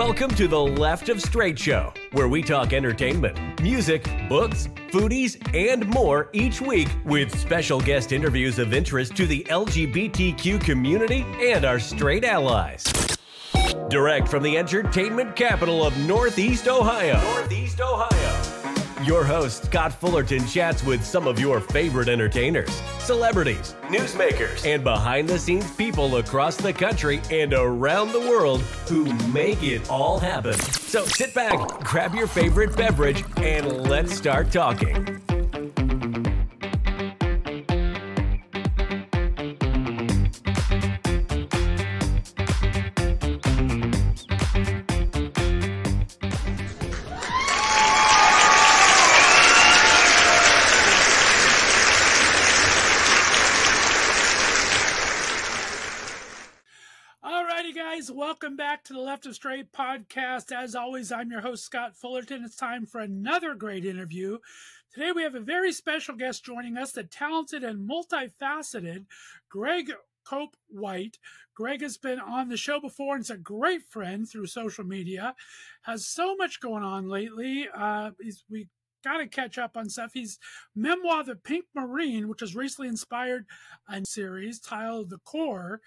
Welcome to the Left of Straight Show, where we talk entertainment, music, books, foodies, and more each week with special guest interviews of interest to the LGBTQ community and our straight allies. Direct from the entertainment capital of Northeast Ohio. Northeast Ohio. Your host, Scott Fullerton, chats with some of your favorite entertainers, celebrities, newsmakers, and behind the scenes people across the country and around the world who make it all happen. So sit back, grab your favorite beverage, and let's start talking. Welcome back to the Left of Straight podcast. As always, I'm your host, Scott Fullerton. It's time for another great interview. Today, we have a very special guest joining us, the talented and multifaceted Greg Cope White. Greg has been on the show before and is a great friend through social media. Has so much going on lately. Uh, we got to catch up on stuff. He's memoir, The Pink Marine, which has recently inspired a series titled The Corps.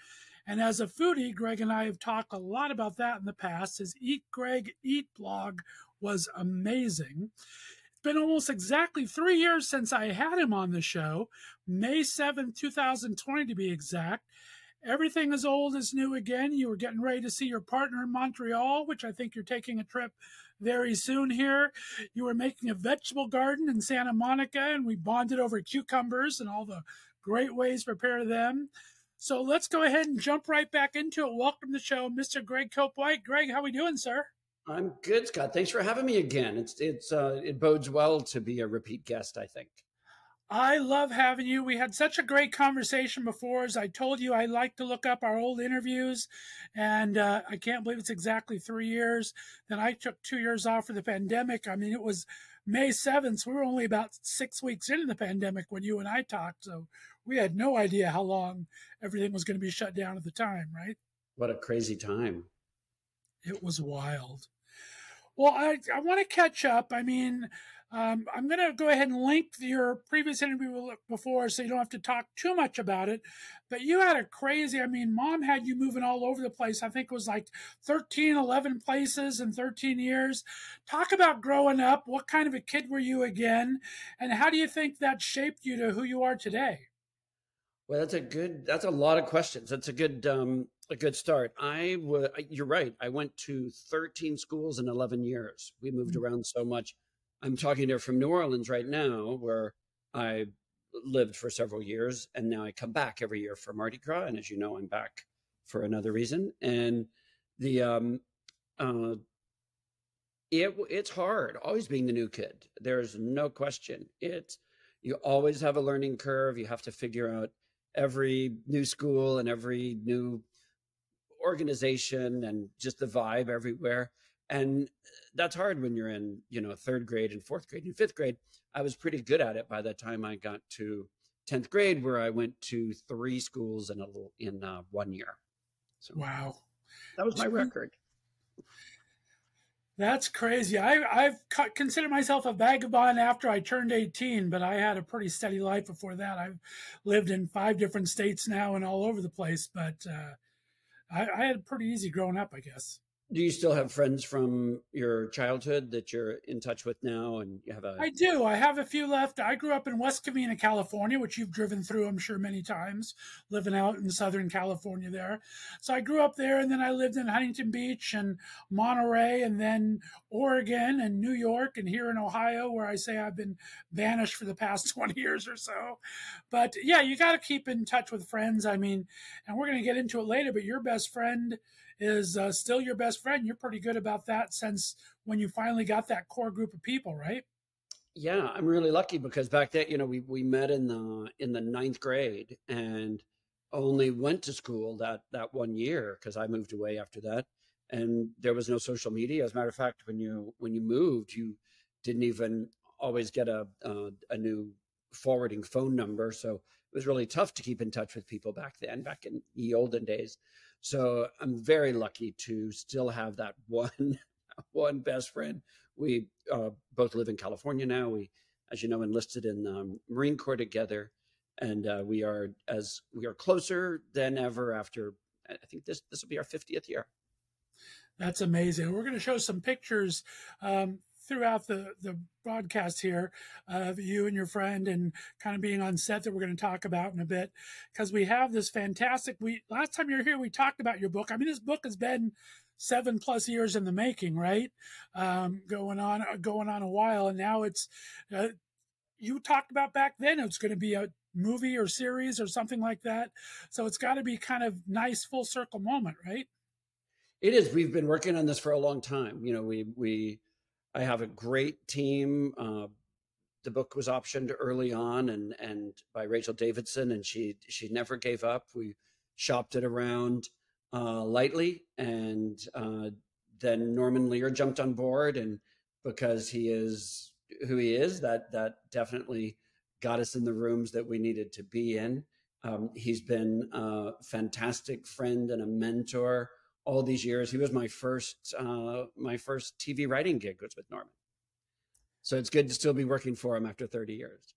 And as a foodie, Greg and I have talked a lot about that in the past. His Eat Greg Eat blog was amazing. It's been almost exactly three years since I had him on the show, May 7th, 2020 to be exact. Everything is old is new again. You were getting ready to see your partner in Montreal, which I think you're taking a trip very soon here. You were making a vegetable garden in Santa Monica, and we bonded over cucumbers and all the great ways to prepare them. So let's go ahead and jump right back into it. Welcome to the show, Mr. Greg Cope White. Greg, how we doing, sir? I'm good, Scott. Thanks for having me again. It's it's uh, it bodes well to be a repeat guest. I think. I love having you. We had such a great conversation before. As I told you, I like to look up our old interviews, and uh, I can't believe it's exactly three years. Then I took two years off for the pandemic. I mean, it was May 7th. We were only about six weeks into the pandemic when you and I talked. So we had no idea how long everything was going to be shut down at the time, right? What a crazy time. It was wild. Well, I, I want to catch up. I mean, um, I'm going to go ahead and link your previous interview before so you don't have to talk too much about it. But you had a crazy, I mean, mom had you moving all over the place. I think it was like 13, 11 places in 13 years. Talk about growing up. What kind of a kid were you again? And how do you think that shaped you to who you are today? Well, that's a good. That's a lot of questions. That's a good. Um, a good start. I was. You're right. I went to 13 schools in 11 years. We moved mm-hmm. around so much. I'm talking to her from New Orleans right now, where I lived for several years, and now I come back every year for Mardi Gras. And as you know, I'm back for another reason. And the um, uh, it it's hard always being the new kid. There's no question. It's you always have a learning curve. You have to figure out every new school and every new organization and just the vibe everywhere and that's hard when you're in you know third grade and fourth grade and fifth grade. I was pretty good at it by the time i got to 10th grade where i went to three schools in a little in uh, one year. So wow. That was my record. That's crazy. I, I've considered myself a vagabond after I turned 18, but I had a pretty steady life before that. I've lived in five different states now and all over the place, but uh, I, I had pretty easy growing up, I guess do you still have friends from your childhood that you're in touch with now and you have a i do. I have a few left. I grew up in west covina california which you've driven through i'm sure many times living out in southern california there. So i grew up there and then i lived in huntington beach and monterey and then oregon and new york and here in ohio where i say i've been banished for the past 20 years or so. But yeah you got to keep in touch with friends i mean and we're going to get into it later but your best friend is uh, still your best friend. You're pretty good about that since when you finally got that core group of people, right? Yeah, I'm really lucky because back then, you know, we we met in the in the ninth grade and only went to school that that one year because I moved away after that, and there was no social media. As a matter of fact, when you when you moved, you didn't even always get a a new forwarding phone number, so it was really tough to keep in touch with people back then, back in the olden days. So I'm very lucky to still have that one one best friend. We uh, both live in California now. We, as you know, enlisted in the um, Marine Corps together, and uh, we are as we are closer than ever after. I think this this will be our 50th year. That's amazing. We're going to show some pictures um, throughout the, the broadcast here of you and your friend and kind of being on set that we're going to talk about in a bit. Because we have this fantastic we last time you were here we talked about your book. I mean this book has been seven plus years in the making right? Um, going on going on a while and now it's uh, you talked about back then it's going to be a movie or series or something like that. So it's got to be kind of nice full circle moment right? It is. We've been working on this for a long time. You know, we we I have a great team. Uh, the book was optioned early on, and and by Rachel Davidson, and she she never gave up. We shopped it around uh, lightly, and uh, then Norman Lear jumped on board, and because he is who he is, that that definitely got us in the rooms that we needed to be in. Um, he's been a fantastic friend and a mentor all these years. He was my first uh, my first TV writing gig was with Norman. So it's good to still be working for him after 30 years.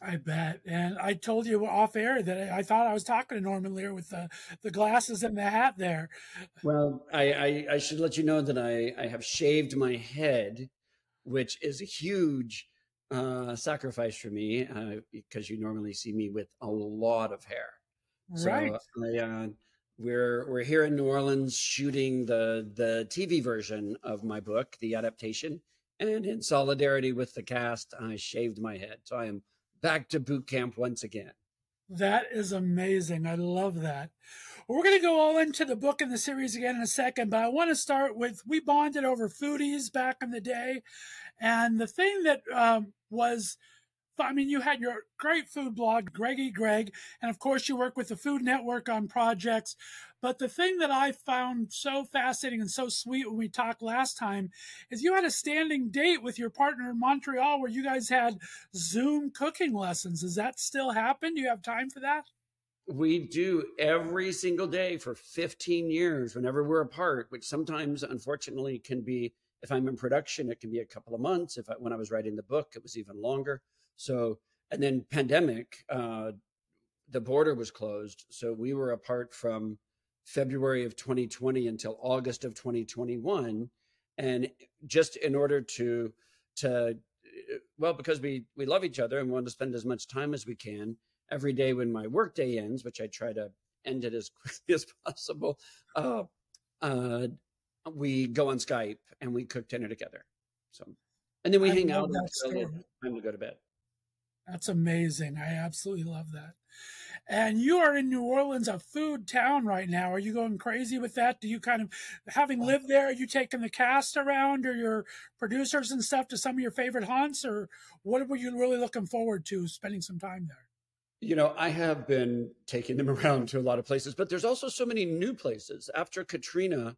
I bet. And I told you off air that I thought I was talking to Norman Lear with the, the glasses and the hat there. Well, I, I, I should let you know that I, I have shaved my head, which is a huge uh, sacrifice for me uh, because you normally see me with a lot of hair. Right. So I, uh, we're we're here in New Orleans shooting the the TV version of my book, the adaptation, and in solidarity with the cast, I shaved my head. So I am back to boot camp once again. That is amazing. I love that. We're going to go all into the book and the series again in a second, but I want to start with we bonded over foodies back in the day. And the thing that um, was I mean, you had your great food blog, Greggy Greg, and of course, you work with the Food Network on projects. But the thing that I found so fascinating and so sweet when we talked last time is you had a standing date with your partner in Montreal where you guys had Zoom cooking lessons. Does that still happen? Do you have time for that? We do every single day for 15 years whenever we're apart, which sometimes, unfortunately, can be if I'm in production, it can be a couple of months. If I, when I was writing the book, it was even longer. So, and then pandemic, uh, the border was closed. So we were apart from February of 2020 until August of 2021. And just in order to, to, well, because we, we love each other and want to spend as much time as we can every day when my workday ends, which I try to end it as quickly as possible. Uh, uh, we go on Skype and we cook dinner together. So, and then we I hang out until time to go to bed. That's amazing. I absolutely love that. And you are in New Orleans, a food town right now. Are you going crazy with that? Do you kind of, having lived there, are you taking the cast around or your producers and stuff to some of your favorite haunts? Or what were you really looking forward to spending some time there? You know, I have been taking them around to a lot of places, but there's also so many new places. After Katrina,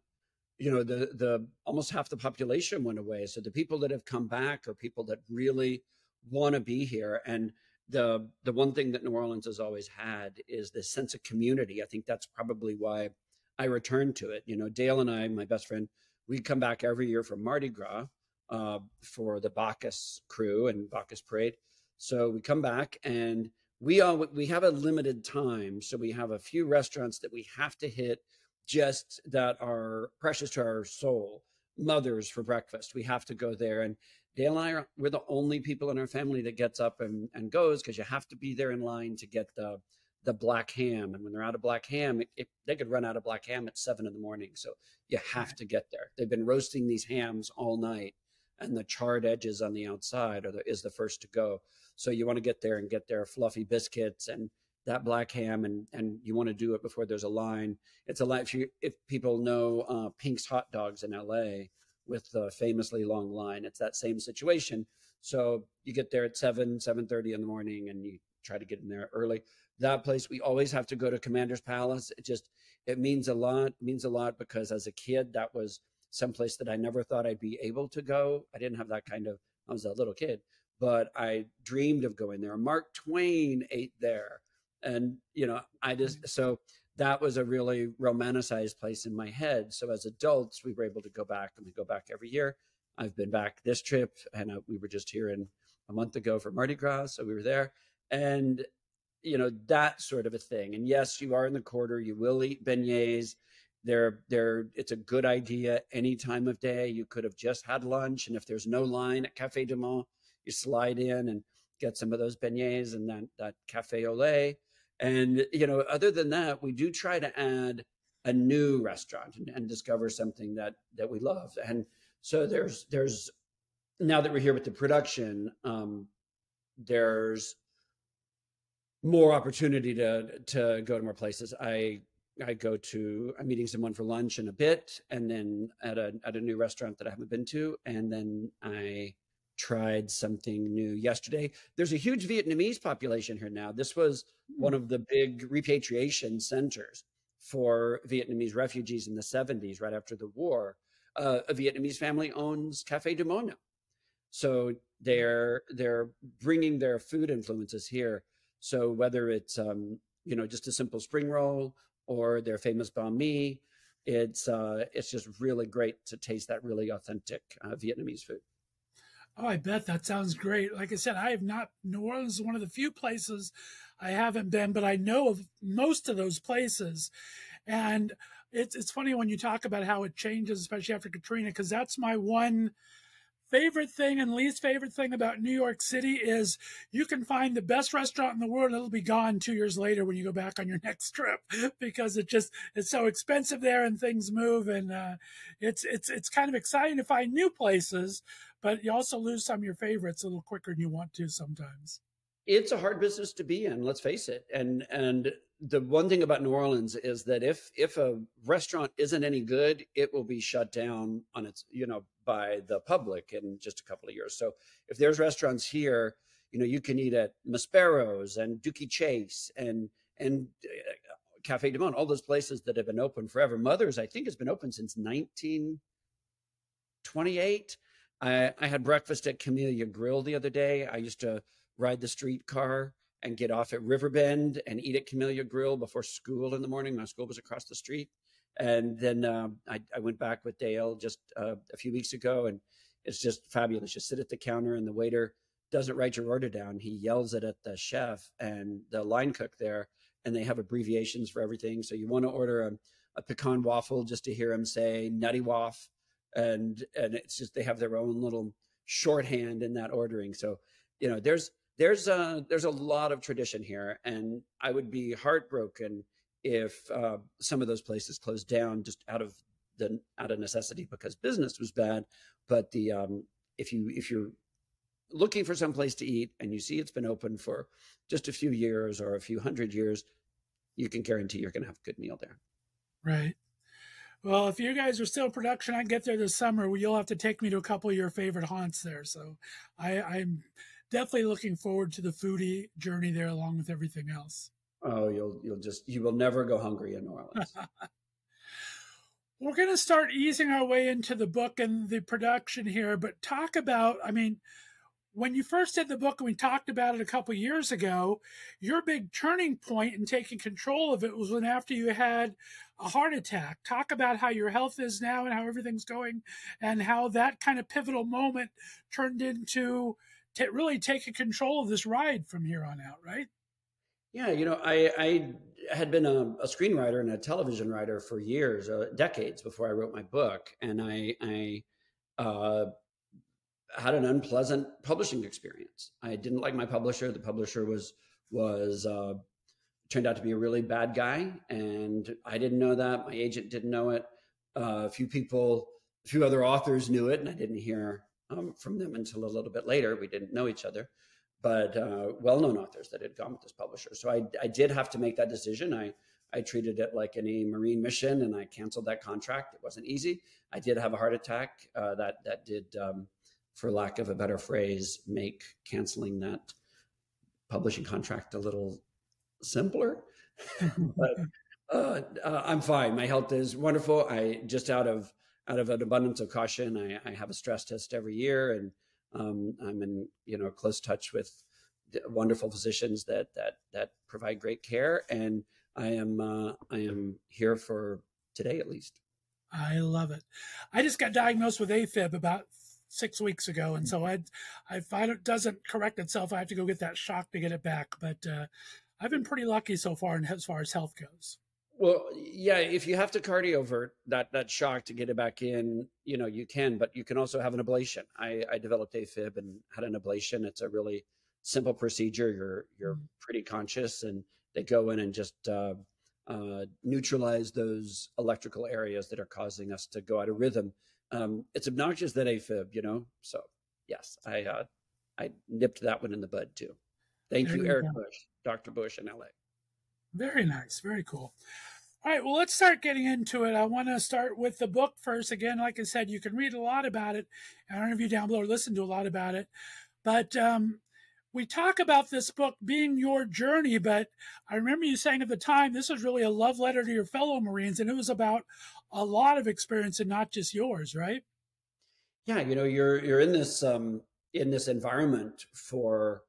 you know, the the almost half the population went away. So the people that have come back are people that really want to be here. And the the one thing that New Orleans has always had is this sense of community. I think that's probably why I returned to it. You know, Dale and I, my best friend, we come back every year for Mardi Gras uh, for the Bacchus krewe and Bacchus Parade. So we come back and we all we have a limited time, so we have a few restaurants that we have to hit just that are precious to our soul. Mothers for breakfast, we have to go there, and Dale and I are we're the only people in our family that gets up and, and goes because you have to be there in line to get the the black ham. And when they're out of black ham, it, it, they could run out of black ham at seven in the morning. So you have to get there. They've been roasting these hams all night, and the charred edges on the outside are the, is the first to go. So you want to get there and get their fluffy biscuits and that black ham, and and you want to do it before there's a line. It's a lot. If you if people know uh, Pink's hot dogs in L.A with the famously long line. It's that same situation. So you get there at seven, seven thirty in the morning, and you try to get in there early. That place we always have to go to Commander's Palace. It just it means a lot. Means a lot because as a kid, that was someplace that I never thought I'd be able to go. I didn't have that kind of. I was a little kid, but I dreamed of going there. Mark Twain ate there, and you know, I just so that was a really romanticized place in my head. So as adults, we were able to go back and we go back every year. I've been back this trip and uh, we were just here in a month ago for Mardi Gras. So we were there and, you know, that sort of a thing. And yes, you are in the quarter. You will eat beignets. They're, they're, it's a good idea any time of day. You could have just had lunch. And if there's no line at Cafe du Monde, you slide in and get some of those beignets and that, that cafe au lait and, you know, other than that, we do try to add a new restaurant and, and discover something that, that we love. And so there's, there's, now that we're here with the production, um, there's more opportunity to, to go to more places. I, I go to, I'm meeting someone for lunch in a bit and then at a, at a new restaurant that I haven't been to. And then I, tried something new yesterday. There's a huge Vietnamese population here now. This was one hmm. of the big repatriation centers for Vietnamese refugees in the 70s, right after the war. Uh, a Vietnamese family owns Cafe du Monde. So they're they're bringing their food influences here. So whether it's um, you know just a simple spring roll or their famous banh mi, it's uh, it's just really great to taste that really authentic uh, Vietnamese food. Oh, I bet that sounds great. Like I said, I have not, New Orleans is one of the few places I haven't been, but I know of most of those places. And it's, it's funny when you talk about how it changes, especially after Katrina, because that's my one favorite thing and least favorite thing about New York City is you can find the best restaurant in the world it'll be gone two years later when you go back on your next trip because it just it's so expensive there and things move and uh, it's it's it's kind of exciting to find new places but you also lose some of your favorites a little quicker than you want to sometimes. It's a hard business to be in, let's face it. And and the one thing about New Orleans is that if if a restaurant isn't any good, it will be shut down on its, you know, by the public in just a couple of years. So if there's restaurants here, you know, you can eat at Maspero's and Dooky Chase and and uh, Cafe du Monde, all those places that have been open forever. Mother's, I think, has been open since 1928. I, I had breakfast at Camellia Grill the other day. I used to ride the streetcar and get off at Riverbend and eat at Camellia Grill before school in the morning. My school was across the street. And then um, I, I, went back with Dale just uh, a few weeks ago, and it's just fabulous. You sit at the counter, and the waiter doesn't write your order down. He yells it at the chef and the line cook there, and they have abbreviations for everything. So you want to order a, a pecan waffle just to hear him say nutty waff and and it's just they have their own little shorthand in that ordering. So you know, there's there's a there's a lot of tradition here, and I would be heartbroken if uh, some of those places closed down just out of the out of necessity because business was bad. But the um, if you if you're looking for some place to eat and you see it's been open for just a few years or a few hundred years, you can guarantee you're going to have a good meal there. Right. Well, if you guys are still in production, I get there this summer. You'll have to take me to a couple of your favorite haunts there. So I, I'm definitely looking forward to the foodie journey there, along with everything else. Oh, you'll you'll just you will never go hungry in New Orleans. We're going to start easing our way into the book and the production here, but talk about. I mean, when you first did the book and we talked about it a couple years ago, your big turning point in taking control of it was when after you had a heart attack. Talk about how your health is now and how everything's going, and how that kind of pivotal moment turned into t- really taking control of this ride from here on out, right? Yeah, you know, I, I had been a, a screenwriter and a television writer for years, uh, decades before I wrote my book, and I, I uh, had an unpleasant publishing experience. I didn't like my publisher. The publisher was was uh, turned out to be a really bad guy, and I didn't know that. My agent didn't know it. Uh, a few people, a few other authors knew it, and I didn't hear um, from them until a little bit later. We didn't know each other, but uh, well-known authors that had gone with this publisher. So I, I did have to make that decision. I I treated it like any Marine mission, and I canceled that contract. It wasn't easy. I did have a heart attack. Uh, that that did. Um, for lack of a better phrase, make canceling that publishing contract a little simpler. but uh, uh, I'm fine. My health is wonderful. I just out of out of an abundance of caution, I, I have a stress test every year, and um, I'm in you know close touch with wonderful physicians that that that provide great care, and I am uh, I am here for today at least. I love it. I just got diagnosed with AFib about six weeks ago, and so I, I if it doesn't correct itself, I have to go get that shock to get it back. But uh, I've been pretty lucky so far, as far as health goes. Well, yeah, if you have to cardiovert that that shock to get it back in, you know, you can, but you can also have an ablation. I, I developed AFib and had an ablation. It's a really simple procedure. You're you're mm-hmm. pretty conscious, and they go in and just uh, uh, neutralize those electrical areas that are causing us to go out of rhythm. Um, it's obnoxious that AFib, you know. So yes, I uh, I nipped that one in the bud too. Thank there you, Eric go. Bush, Dr. Bush in LA. Very nice. Very cool. All right, well, let's start getting into it. I want to start with the book first. Again, like I said, you can read a lot about it. I don't know if you down below or listen to a lot about it. But um, we talk about this book being your journey, but I remember you saying at the time this was really a love letter to your fellow Marines, and it was about a lot of experience and not just yours, right? Yeah, you know, you're you're in this um, in this environment for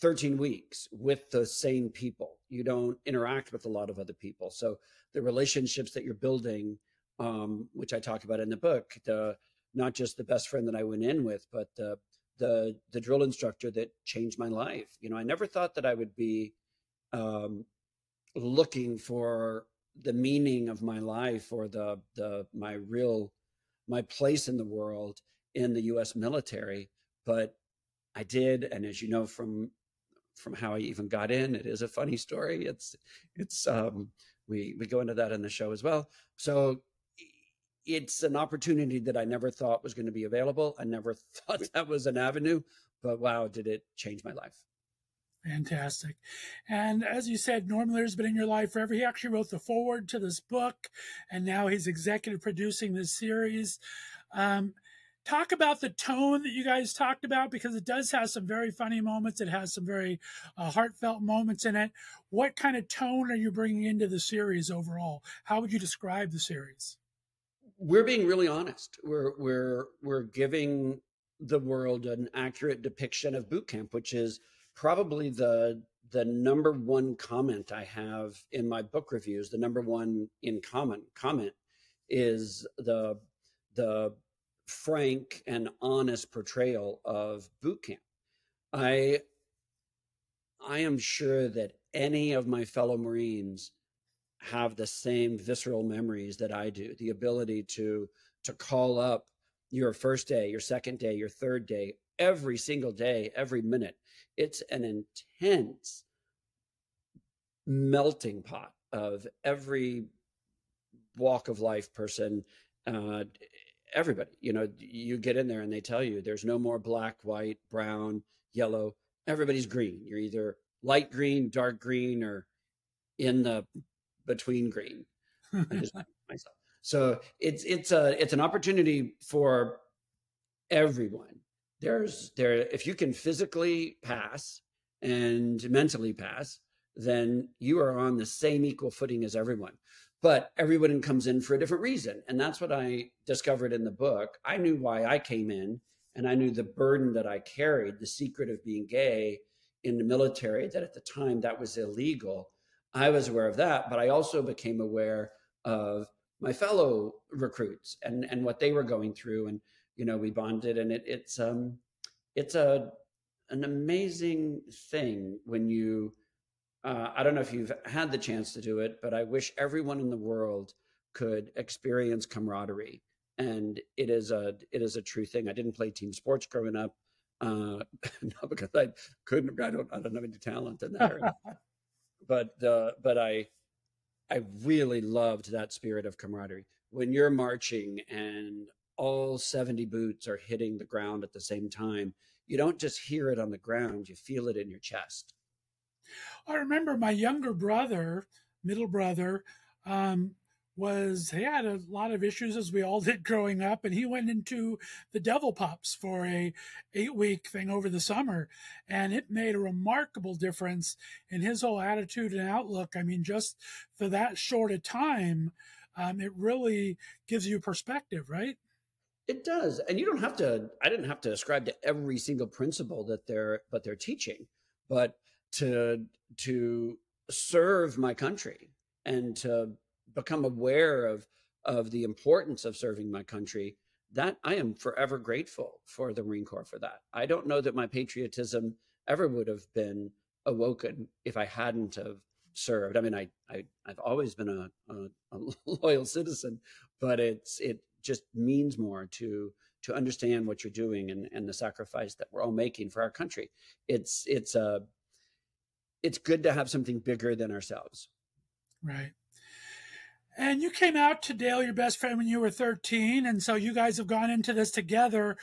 13 weeks with the same people. You don't interact with a lot of other people. So the relationships that you're building, um, which I talk about in the book, the not just the best friend that I went in with, but the the the drill instructor that changed my life. You know, I never thought that I would be um, looking for the meaning of my life or the the my real my place in the world in the U.S. military, but I did, and as you know from from how I even got in. It is a funny story. It's it's um, we we go into that in the show as well. So it's an opportunity that I never thought was going to be available. I never thought that was an avenue, but wow, did it change my life. Fantastic. And as you said, Norm Lear's been in your life forever. He actually wrote the foreword to this book, and now he's executive producing this series. Um, talk about the tone that you guys talked about because it does have some very funny moments. It has some very uh, heartfelt moments in it. What kind of tone are you bringing into the series overall? How would you describe the series? We're being really honest. We're we're we're giving the world an accurate depiction of boot camp, which is probably the the number one comment I have in my book reviews. The number one in common comment is the the frank and honest portrayal of boot camp. I I am sure that any of my fellow Marines have the same visceral memories that I do. The ability to to call up your first day, your second day, your third day, every single day, every minute. It's an intense melting pot of every walk of life person uh, everybody. You know, you get in there and they tell you there's no more black, white, brown, yellow. Everybody's green. You're either light green, dark green, or in the between green. myself. So it's it's a it's an opportunity for everyone. There's there if you can physically pass and mentally pass, then you are on the same equal footing as everyone but everyone comes in for a different reason. And that's what I discovered in the book. I knew why I came in and I knew the burden that I carried, the secret of being gay in the military, that at the time that was illegal. I was aware of that, but I also became aware of my fellow recruits and, and what they were going through. And, you know, we bonded and it, it's, um, it's a, an amazing thing when you uh, I don't know if you've had the chance to do it, but I wish everyone in the world could experience camaraderie. And it is a it is a true thing. I didn't play team sports growing up, uh, not because I couldn't. I don't. I don't have any talent in that. but uh, but I I really loved that spirit of camaraderie when you're marching and all 70 boots are hitting the ground at the same time. You don't just hear it on the ground; you feel it in your chest. I remember my younger brother, middle brother, um, was he had a lot of issues as we all did growing up and he went into the devil pups for a eight week thing over the summer and it made a remarkable difference in his whole attitude and outlook. I mean just for that short a time um, it really gives you perspective right? It does and you don't have to i didn't have to ascribe to every single principle that they're but they're teaching but to to serve my country and to become aware of of the importance of serving my country that i am forever grateful for the marine corps for that. I don't know that my patriotism ever would have been awoken if i hadn't have served. I mean i, I have always been a, a, a loyal citizen but it's it just means more to to understand what you're doing and, and the sacrifice that we're all making for our country. It's it's a uh, it's good to have something bigger than ourselves. Right and you came out to Dale, your best friend, when you were 13. And so you guys have gone into this together.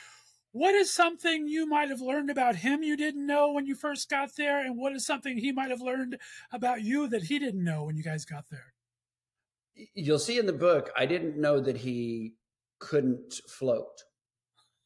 What is something you might have learned about him you didn't know when you first got there? And what is something he might have learned about you that he didn't know when you guys got there? You'll see in the book, I didn't know that he couldn't float.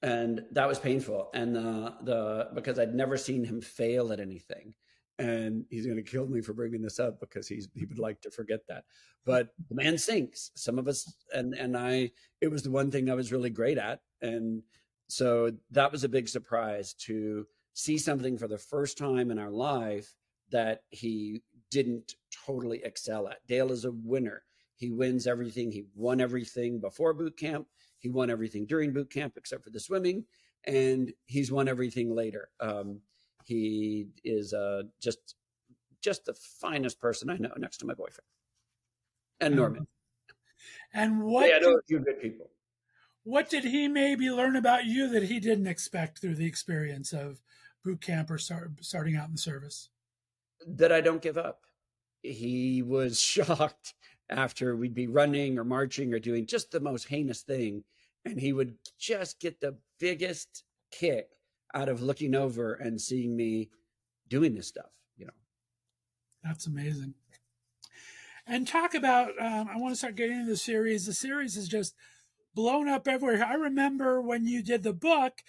And that was painful. And the, the because I'd never seen him fail at anything and he's going to kill me for bringing this up because he's he would like to forget that. But the man sinks. Some of us and and i it was the one thing i was really great at. And so that was a big surprise to see something for the first time in our life that he didn't totally excel at. Dale is a winner. He wins everything. He won everything before boot camp. He won everything during boot camp except for the swimming. And he's won everything later. Um, he is uh, just just the finest person I know next to my boyfriend and Norman. And what? Yeah, I know a few good people. What did he maybe learn about you that he didn't expect through the experience of boot camp or start, starting out in the service? That I don't give up. He was shocked after we'd be running or marching or doing just the most heinous thing, and he would just get the biggest kick out of looking over and seeing me doing this stuff, you know. That's amazing. And talk about, um, I want to start getting into the series. The series is just blown up everywhere. I remember when you did the book,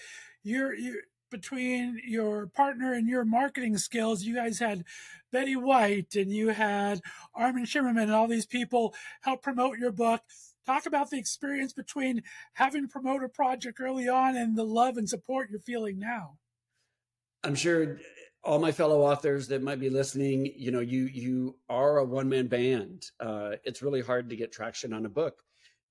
you're, you between your partner and your marketing skills, you guys had Betty White and you had Armin Shimerman and all these people help promote your book. Talk about the experience between having to promote a project early on and the love and support you're feeling now. I'm sure all my fellow authors that might be listening, you know, you you are a one man band. Uh, it's really hard to get traction on a book,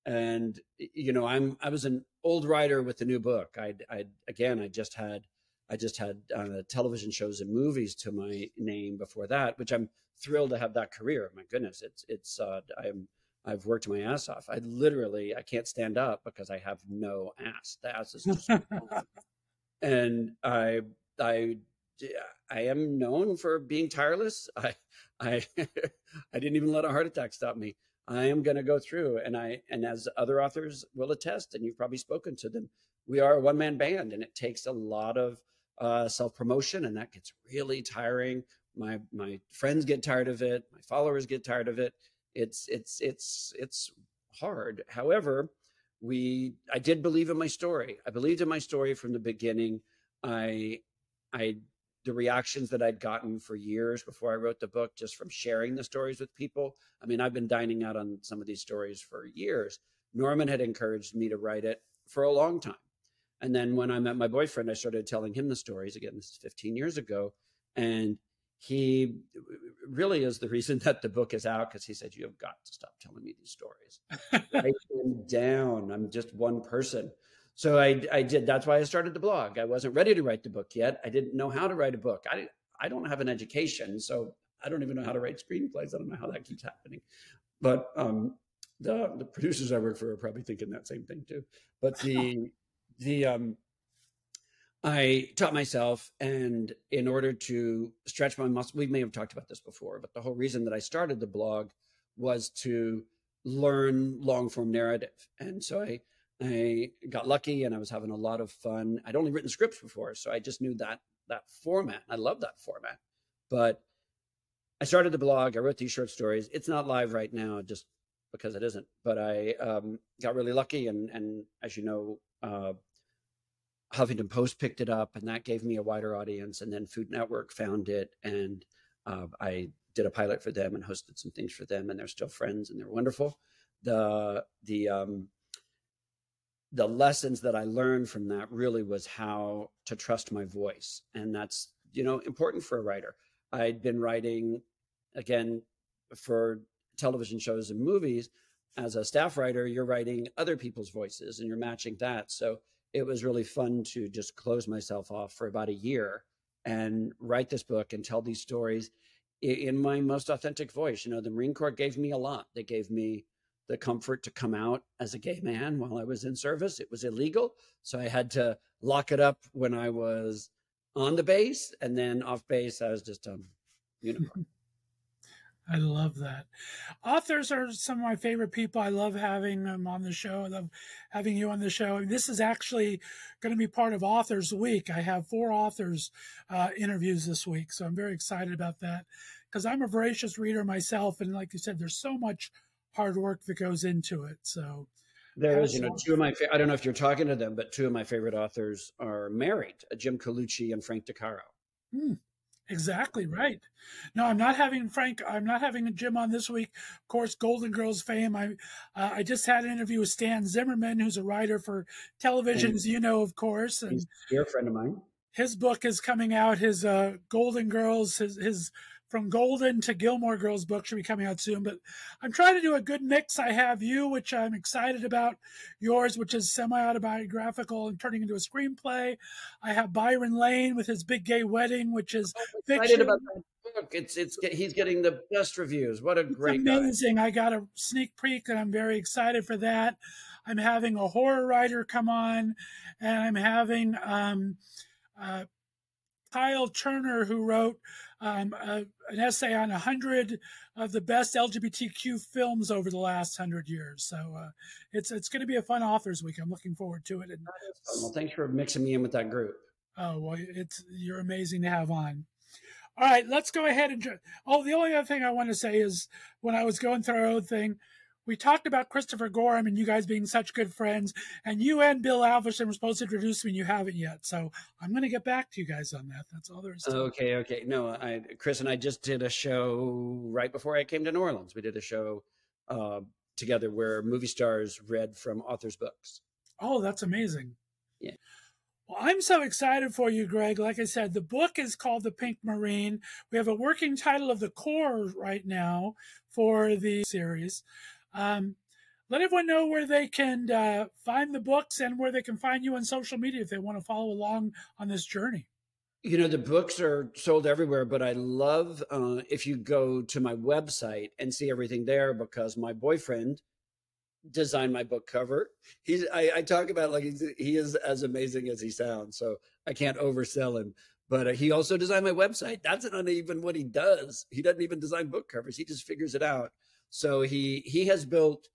and you know, I'm I was an old writer with a new book. I I again, I just had I just had uh, television shows and movies to my name before that, which I'm thrilled to have that career. My goodness, it's it's uh, I'm I've worked my ass off. I literally I can't stand up because I have no ass. The ass is just and I I I am known for being tireless. I I I didn't even let a heart attack stop me. I am going to go through and I and as other authors will attest and you've probably spoken to them, we are a one man band and it takes a lot of uh, self promotion and that gets really tiring. My my friends get tired of it, my followers get tired of it it's it's it's it's hard. However, we I did believe in my story. I believed in my story from the beginning. I I the reactions that I'd gotten for years before I wrote the book, just from sharing the stories with people. I mean, I've been dining out on some of these stories for years. Norman had encouraged me to write it for a long time. And then when I met my boyfriend, I started telling him the stories. Again, this is 15 years ago. And he really is the reason that the book is out because he said, You have got to stop telling me these stories. Write them down. I'm just one person. So I, I did. That's why I started the blog. I wasn't ready to write the book yet. I didn't know how to write a book. I, I don't have an education. So I don't even know how to write screenplays. I don't know how that keeps happening. But um, the, the producers I work for are probably thinking that same thing too. But the, the, um, I taught myself, and in order to stretch my muscle, we may have talked about this before, but the whole reason that I started the blog was to learn long form narrative. And so I, I got lucky and I was having a lot of fun. I'd only written scripts before, so I just knew that that format. I love that format. But I started the blog. I wrote these short stories. It's not live right now, just because it isn't. But I um, got really lucky, and and as you know, uh, Huffington Post picked it up, and that gave me a wider audience. And then Food Network found it, and uh, I did a pilot for them and hosted some things for them, and they're still friends, and they're wonderful. The the um, the lessons that I learned from that really was how to trust my voice, and that's you know important for a writer. I'd been writing again, for television shows and movies, as a staff writer, you're writing other people's voices and you're matching that. So it was really fun to just close myself off for about a year and write this book and tell these stories in my most authentic voice. You know, the Marine Corps gave me a lot. They gave me the comfort to come out as a gay man while I was in service. It was illegal. So I had to lock it up when I was on the base. And then off base, I was just a unicorn. I love that. Authors are some of my favorite people. I love having them on the show. I love having you on the show. This is actually going to be part of Authors Week. I have four authors uh, interviews this week, so I'm very excited about that because I'm a voracious reader myself, and like you said, there's so much hard work that goes into it. So there is, you know, two of my. I don't know if you're talking to them, but two of my favorite authors are married: Jim Colucci and Frank DeCaro. Hmm. Exactly right. No, I'm not having Frank. I'm not having a Jim on this week. Of course, Golden Girls fame. I uh, I just had an interview with Stan Zimmerman, who's a writer for television, as you know, of course. And he's a dear friend of mine. His book is coming out. His uh, Golden Girls. His his from Golden to Gilmore Girls book should be coming out soon. But I'm trying to do a good mix. I have you, which I'm excited about, yours, which is semi autobiographical and turning into a screenplay. I have Byron Lane with his big gay wedding, which is I'm excited about that book. It's it's he's getting the best reviews. What a great amazing! Guy. I got a sneak peek, and I'm very excited for that. I'm having a horror writer come on, and I'm having um, uh, Kyle Turner, who wrote um, a, an essay on 100 of the best LGBTQ films over the last 100 years. So uh, it's it's going to be a fun authors week. I'm looking forward to it. And, well, thanks for mixing me in with that group. Oh, well, it's you're amazing to have on. All right, let's go ahead and. Oh, the only other thing I want to say is when I was going through our own thing, we talked about Christopher Gorham and you guys being such good friends, and you and Bill Alverson were supposed to introduce me, and you haven't yet. So I'm going to get back to you guys on that. That's all there is. okay, it. okay. No, I, Chris and I just did a show right before I came to New Orleans. We did a show uh, together where movie stars read from authors' books. Oh, that's amazing. Yeah. Well, I'm so excited for you, Greg. Like I said, the book is called The Pink Marine. We have a working title of the Corps right now for the series. Um, let everyone know where they can uh, find the books and where they can find you on social media if they want to follow along on this journey. You know, the books are sold everywhere, but I love uh, if you go to my website and see everything there because my boyfriend designed my book cover. He's I, I talk about like he is as amazing as he sounds, so I can't oversell him. But uh, he also designed my website. That's not even what he does. He doesn't even design book covers. He just figures it out. So he he has built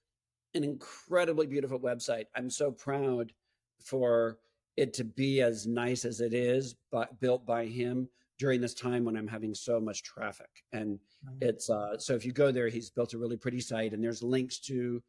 an incredibly beautiful website. I'm so proud for it to be as nice as it is, but built by him during this time when I'm having so much traffic. And mm-hmm. it's uh, so if you go there, he's built a really pretty site, and there's links to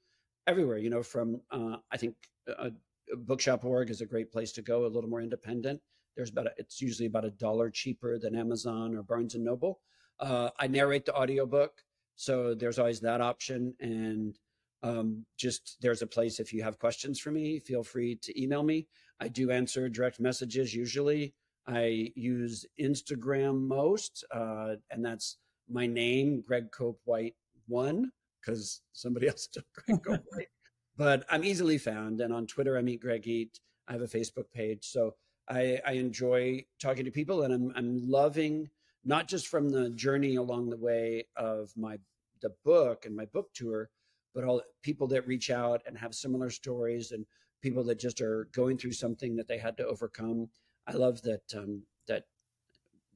everywhere. You know, from uh, I think uh, bookshop.org is a great place to go, a little more independent. There's about a, it's usually about a dollar cheaper than Amazon or Barnes and Noble. Uh, I narrate the audiobook. So there's always that option. And um, just there's a place if you have questions for me, feel free to email me. I do answer direct messages usually. I use Instagram most, uh, and that's my name, Greg Cope White one, because somebody else took Greg Cope White. But I'm easily found, and on Twitter I meet Greg Eat. I have a Facebook page, so I, I enjoy talking to people, and I'm I'm loving not just from the journey along the way of my the book and my book tour, but all people that reach out and have similar stories and people that just are going through something that they had to overcome. I love that um, that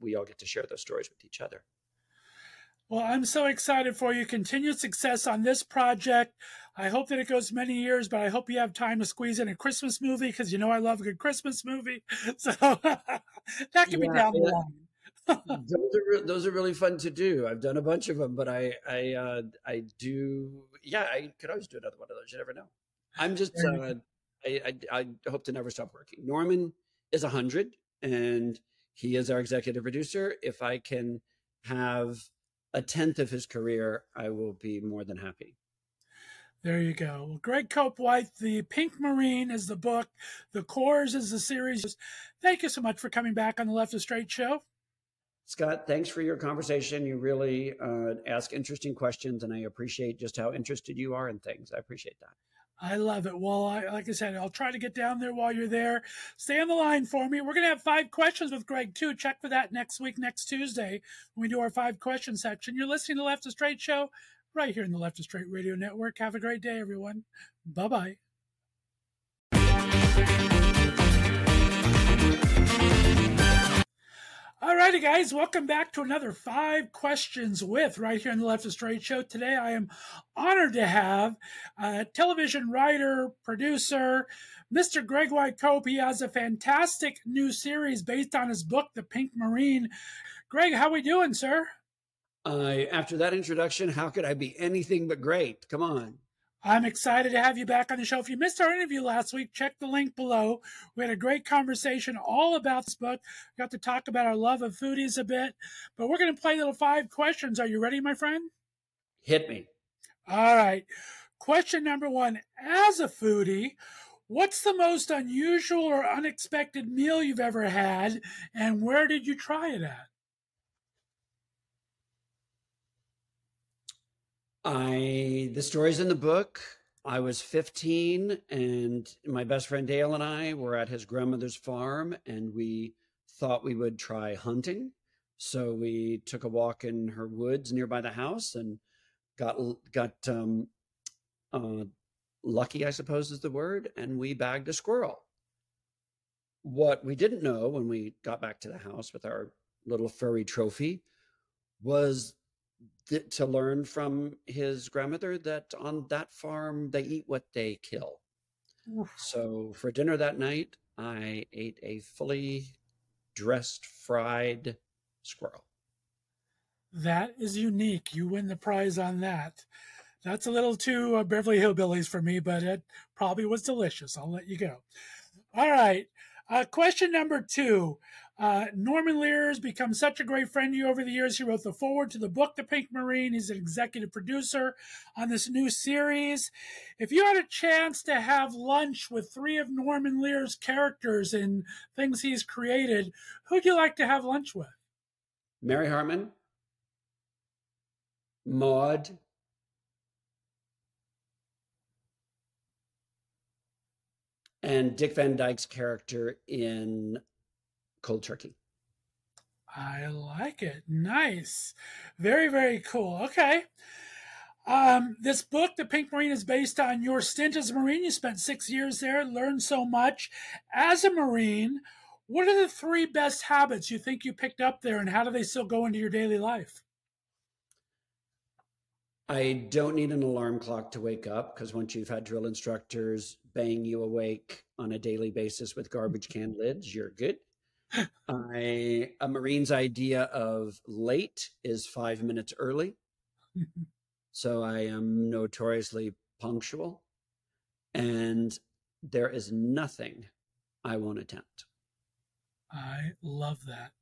we all get to share those stories with each other. Well, I'm so excited for you. Continued success on this project. I hope that it goes many years, but I hope you have time to squeeze in a Christmas movie because you know I love a good Christmas movie. So that can yeah, be down the line those are those are really fun to do. I've done a bunch of them, but I I uh, I do yeah. I could always do another one of those. You never know. I'm just uh, I, I, I hope to never stop working. Norman is a hundred, and he is our executive producer. If I can have a tenth of his career, I will be more than happy. There you go. Well, Greg Cope White, The Pink Marine is the book. The Cores is the series. Thank you so much for coming back on the Left of Straight show. Scott, thanks for your conversation. You really uh, ask interesting questions, and I appreciate just how interested you are in things. I appreciate that. I love it. Well, I, like I said, I'll try to get down there while you're there. Stay on the line for me. We're going to have five questions with Greg, too. Check for that next week, next Tuesday, when we do our five question section. You're listening to Left of Straight Show right here in the Left of Straight Radio Network. Have a great day, everyone. Bye bye. Alrighty, guys, welcome back to another Five Questions with right here on the Left of Straight Show. Today, I am honored to have a television writer, producer, Mr. Greg White Cope. He has a fantastic new series based on his book, The Pink Marine. Greg, how are we doing, sir? Uh, after that introduction, how could I be anything but great? Come on. I'm excited to have you back on the show. If you missed our interview last week, check the link below. We had a great conversation all about this book. We got to talk about our love of foodies a bit, but we're going to play little five questions. Are you ready, my friend? Hit me. All right. Question number one As a foodie, what's the most unusual or unexpected meal you've ever had, and where did you try it at? I the story's in the book. I was 15 and my best friend Dale and I were at his grandmother's farm and we thought we would try hunting. So we took a walk in her woods nearby the house and got got um, uh, lucky, I suppose is the word, and we bagged a squirrel. What we didn't know when we got back to the house with our little furry trophy was th- to learn from his grandmother that on that farm they eat what they kill. So for dinner that night, I ate a fully dressed fried squirrel. That is unique. You win the prize on that. That's a little too uh, Beverly Hillbillies for me, but it probably was delicious. I'll let you go. All right. Uh, question number two. Uh, Norman Lear has become such a great friend to you over the years. He wrote the foreword to the book, The Pink Marine. He's an executive producer on this new series. If you had a chance to have lunch with three of Norman Lear's characters and things he's created, who'd you like to have lunch with? Mary Hartman, Maude, and Dick Van Dyke's character in Cold Turkey. I like it. Nice. Very, very cool. Okay. Um, this book, The Pink Marine, is based on your stint as a Marine. You spent six years there, learned so much. As a Marine, what are the three best habits you think you picked up there, and how do they still go into your daily life? I don't need an alarm clock to wake up because once you've had drill instructors bang you awake on a daily basis with garbage can lids, you're good. I a Marine's idea of late is five minutes early. Mm-hmm. so I am notoriously punctual. And there is nothing I won't attempt. I love that.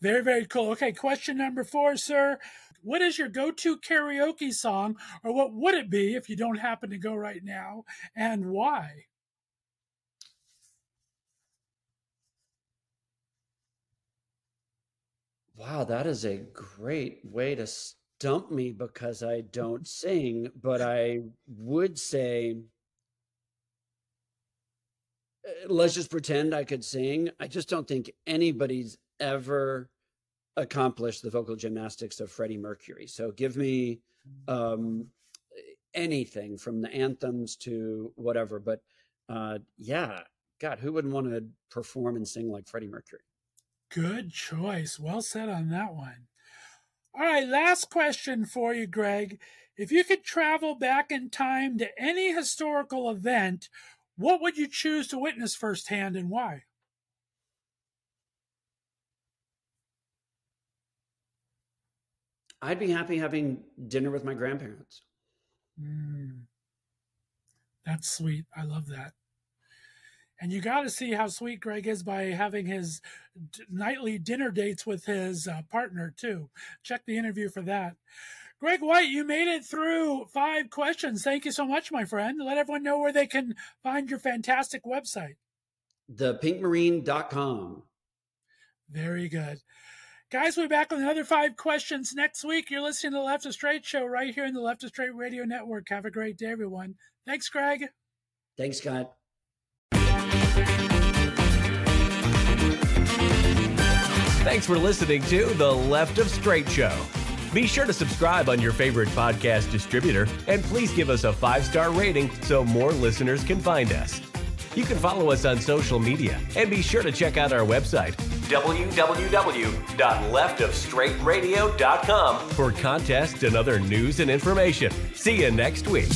Very, very cool. Okay, question number four, sir. What is your go to karaoke song, or what would it be if you don't happen to go right now, and why? Wow, that is a great way to stump me because I don't sing, but I would say eh, let's just pretend I could sing. I just don't think anybody's ever accomplished the vocal gymnastics of Freddie Mercury. So give me um, anything from the anthems to whatever. But uh, yeah, God, who wouldn't want to perform and sing like Freddie Mercury? Good choice. Well said on that one. All right, last question for you, Greg. If you could travel back in time to any historical event, what would you choose to witness firsthand and why? I'd be happy having dinner with my grandparents. Mm, that's sweet. I love that. And you got to see how sweet Greg is by having his d- nightly dinner dates with his uh, partner, too. Check the interview for that. Greg White, you made it through five questions. Thank you so much, my friend. Let everyone know where they can find your fantastic website. Thepinkmarine.com. Very good. Guys, we'll be back with another five questions next week. You're listening to the Left of Straight show right here in the Left of Straight Radio Network. Have a great day, everyone. Thanks, Greg. Thanks, Scott. Thanks for listening to The Left of Straight Show. Be sure to subscribe on your favorite podcast distributor and please give us a five star rating so more listeners can find us. You can follow us on social media and be sure to check out our website, www.leftofstraightradio.com, for contests and other news and information. See you next week.